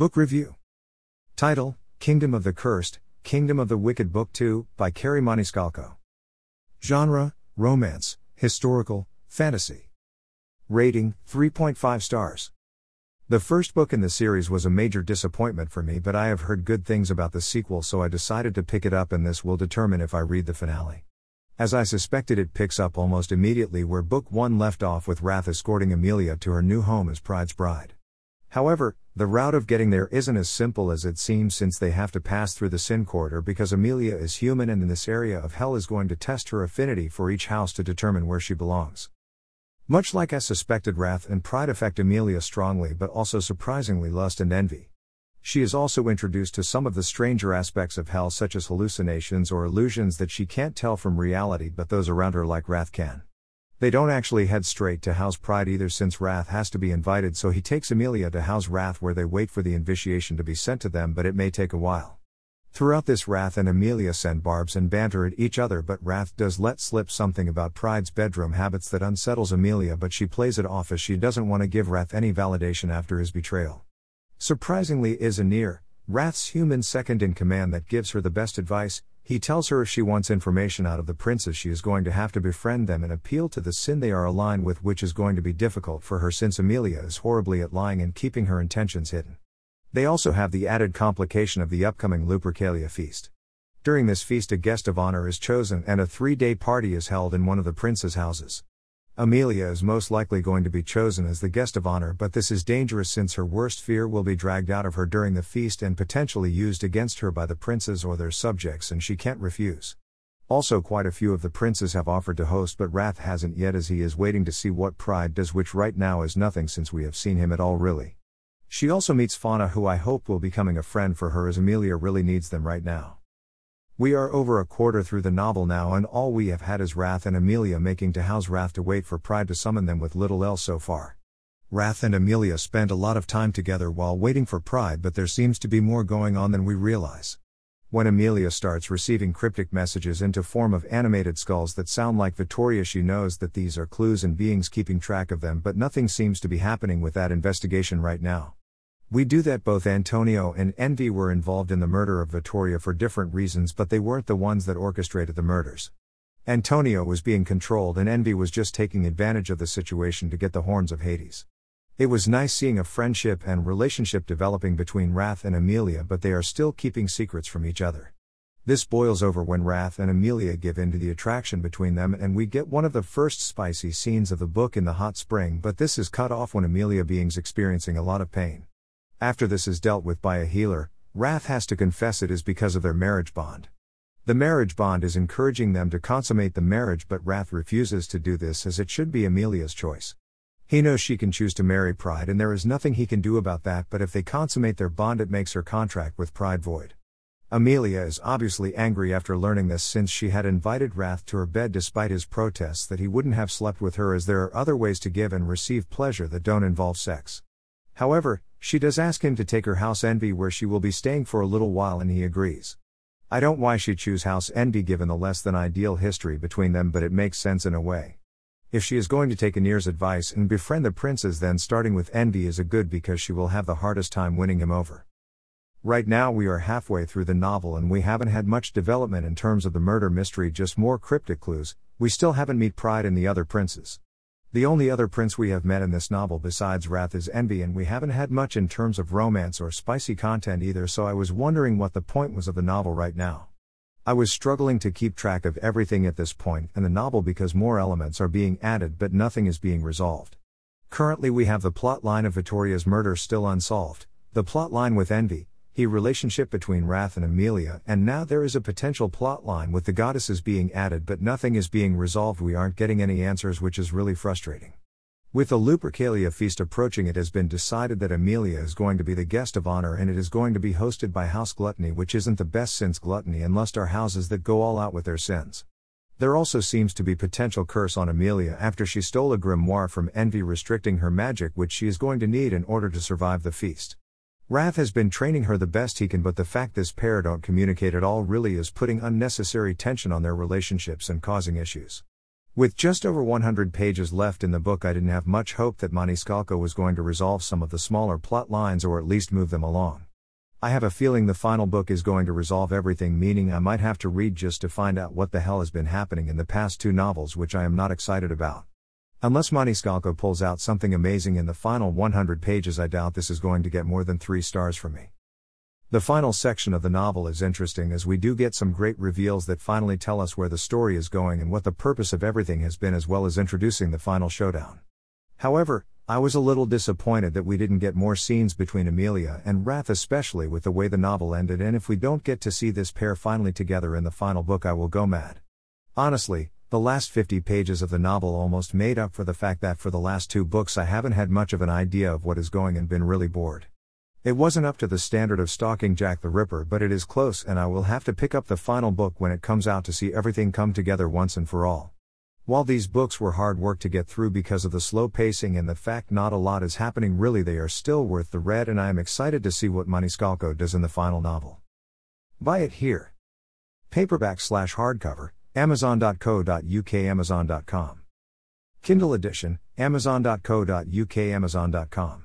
Book Review Title Kingdom of the Cursed, Kingdom of the Wicked Book 2, by Kerri Maniscalco. Genre Romance, Historical, Fantasy. Rating 3.5 stars. The first book in the series was a major disappointment for me, but I have heard good things about the sequel, so I decided to pick it up, and this will determine if I read the finale. As I suspected, it picks up almost immediately where Book 1 left off with Wrath escorting Emilia to her new home as Pride's bride. However, the route of getting there isn't as simple as it seems since they have to pass through the Sin Corridor because Emilia is human and in this area of hell is going to test her affinity for each house to determine where she belongs. Much like as suspected, wrath and pride affect Emilia strongly but also surprisingly lust and envy. She is also introduced to some of the stranger aspects of hell, such as hallucinations or illusions that she can't tell from reality but those around her, like Wrath, can. They don't actually head straight to House Pride either since Wrath has to be invited, so he takes Emilia to House Wrath where they wait for the initiation to be sent to them, but it may take a while. Throughout this, Wrath and Emilia send barbs and banter at each other, but Wrath does let slip something about Pride's bedroom habits that unsettles Emilia, but she plays it off as she doesn't want to give Wrath any validation after his betrayal. Surprisingly, is Anir, Wrath's human second in command, that gives her the best advice, he tells her if she wants information out of the princes, she is going to have to befriend them and appeal to the sin they are aligned with, which is going to be difficult for her since Emilia is horribly at lying and keeping her intentions hidden. They also have the added complication of the upcoming Lupercalia feast. During this feast, a guest of honor is chosen and a three day party is held in one of the prince's houses. Emilia is most likely going to be chosen as the guest of honor, but this is dangerous since her worst fear will be dragged out of her during the feast and potentially used against her by the princes or their subjects, and she can't refuse. Also, quite a few of the princes have offered to host, but Wrath hasn't yet as he is waiting to see what Pride does, which right now is nothing since we have seen him at all really. She also meets Fauna, who I hope will be becoming a friend for her as Emilia really needs them right now. We are over a quarter through the novel now, and all we have had is Wrath and Emilia making to house Wrath to wait for Pride to summon them with little else so far. Wrath and Emilia spend a lot of time together while waiting for Pride, but there seems to be more going on than we realize. When Emilia starts receiving cryptic messages into the form of animated skulls that sound like Vittoria, she knows that these are clues and beings keeping track of them, but nothing seems to be happening with that investigation right now. We do that both Antonio and Envy were involved in the murder of Vittoria for different reasons, but they weren't the ones that orchestrated the murders. Antonio was being controlled and Envy was just taking advantage of the situation to get the horns of Hades. It was nice seeing a friendship and relationship developing between Wrath and Emilia, but they are still keeping secrets from each other. This boils over when Wrath and Emilia give in to the attraction between them, and we get one of the first spicy scenes of the book in the hot spring, but this is cut off when Emilia beings experiencing a lot of pain. After this is dealt with by a healer, Wrath has to confess it is because of their marriage bond. The marriage bond is encouraging them to consummate the marriage, but Wrath refuses to do this as it should be Emilia's choice. He knows she can choose to marry Pride and there is nothing he can do about that, but if they consummate their bond, it makes her contract with Pride void. Emilia is obviously angry after learning this since she had invited Wrath to her bed despite his protests that he wouldn't have slept with her as there are other ways to give and receive pleasure that don't involve sex. However, she does ask him to take her house Envy where she will be staying for a little while and he agrees. I don't why she choose house Envy given the less than ideal history between them but it makes sense in a way. If she is going to take Anir's advice and befriend the princes then starting with Envy is a good because she will have the hardest time winning him over. Right now we are halfway through the novel and we haven't had much development in terms of the murder mystery just more cryptic clues, we still haven't meet Pride and the other princes. The only other prince we have met in this novel besides Wrath is Envy, and we haven't had much in terms of romance or spicy content either, so I was wondering what the point was of the novel right now. I was struggling to keep track of everything at this point and the novel because more elements are being added but nothing is being resolved. Currently, we have the plot line of Vittoria's murder still unsolved, the plot line with Envy, he relationship between Wrath and Emilia, and now there is a potential plot line with the goddesses being added, but nothing is being resolved. We aren't getting any answers, which is really frustrating. With the Lupercalia feast approaching, it has been decided that Emilia is going to be the guest of honor and it is going to be hosted by House Gluttony, which isn't the best since gluttony and lust are houses that go all out with their sins. There also seems to be potential curse on Emilia after she stole a grimoire from Envy restricting her magic, which she is going to need in order to survive the feast. Wrath has been training her the best he can, but the fact this pair don't communicate at all really is putting unnecessary tension on their relationships and causing issues. With just over 100 pages left in the book, I didn't have much hope that Maniscalco was going to resolve some of the smaller plot lines or at least move them along. I have a feeling the final book is going to resolve everything, meaning I might have to read just to find out what the hell has been happening in the past two novels, which I am not excited about. Unless Maniscalco pulls out something amazing in the final 100 pages, I doubt this is going to get more than 3 stars from me. The final section of the novel is interesting as we do get some great reveals that finally tell us where the story is going and what the purpose of everything has been, as well as introducing the final showdown. However, I was a little disappointed that we didn't get more scenes between Emilia and Wrath, especially with the way the novel ended, and if we don't get to see this pair finally together in the final book, I will go mad. Honestly, the last 50 pages of the novel almost made up for the fact that for the last two books I haven't had much of an idea of what is going and been really bored. It wasn't up to the standard of stalking Jack the Ripper, but it is close, and I will have to pick up the final book when it comes out to see everything come together once and for all. While these books were hard work to get through because of the slow pacing and the fact not a lot is happening, really they are still worth the read, and I am excited to see what Maniscalco does in the final novel. Buy it here. Paperback slash hardcover, Amazon.co.uk, Amazon.com. Kindle edition, Amazon.co.uk, Amazon.com.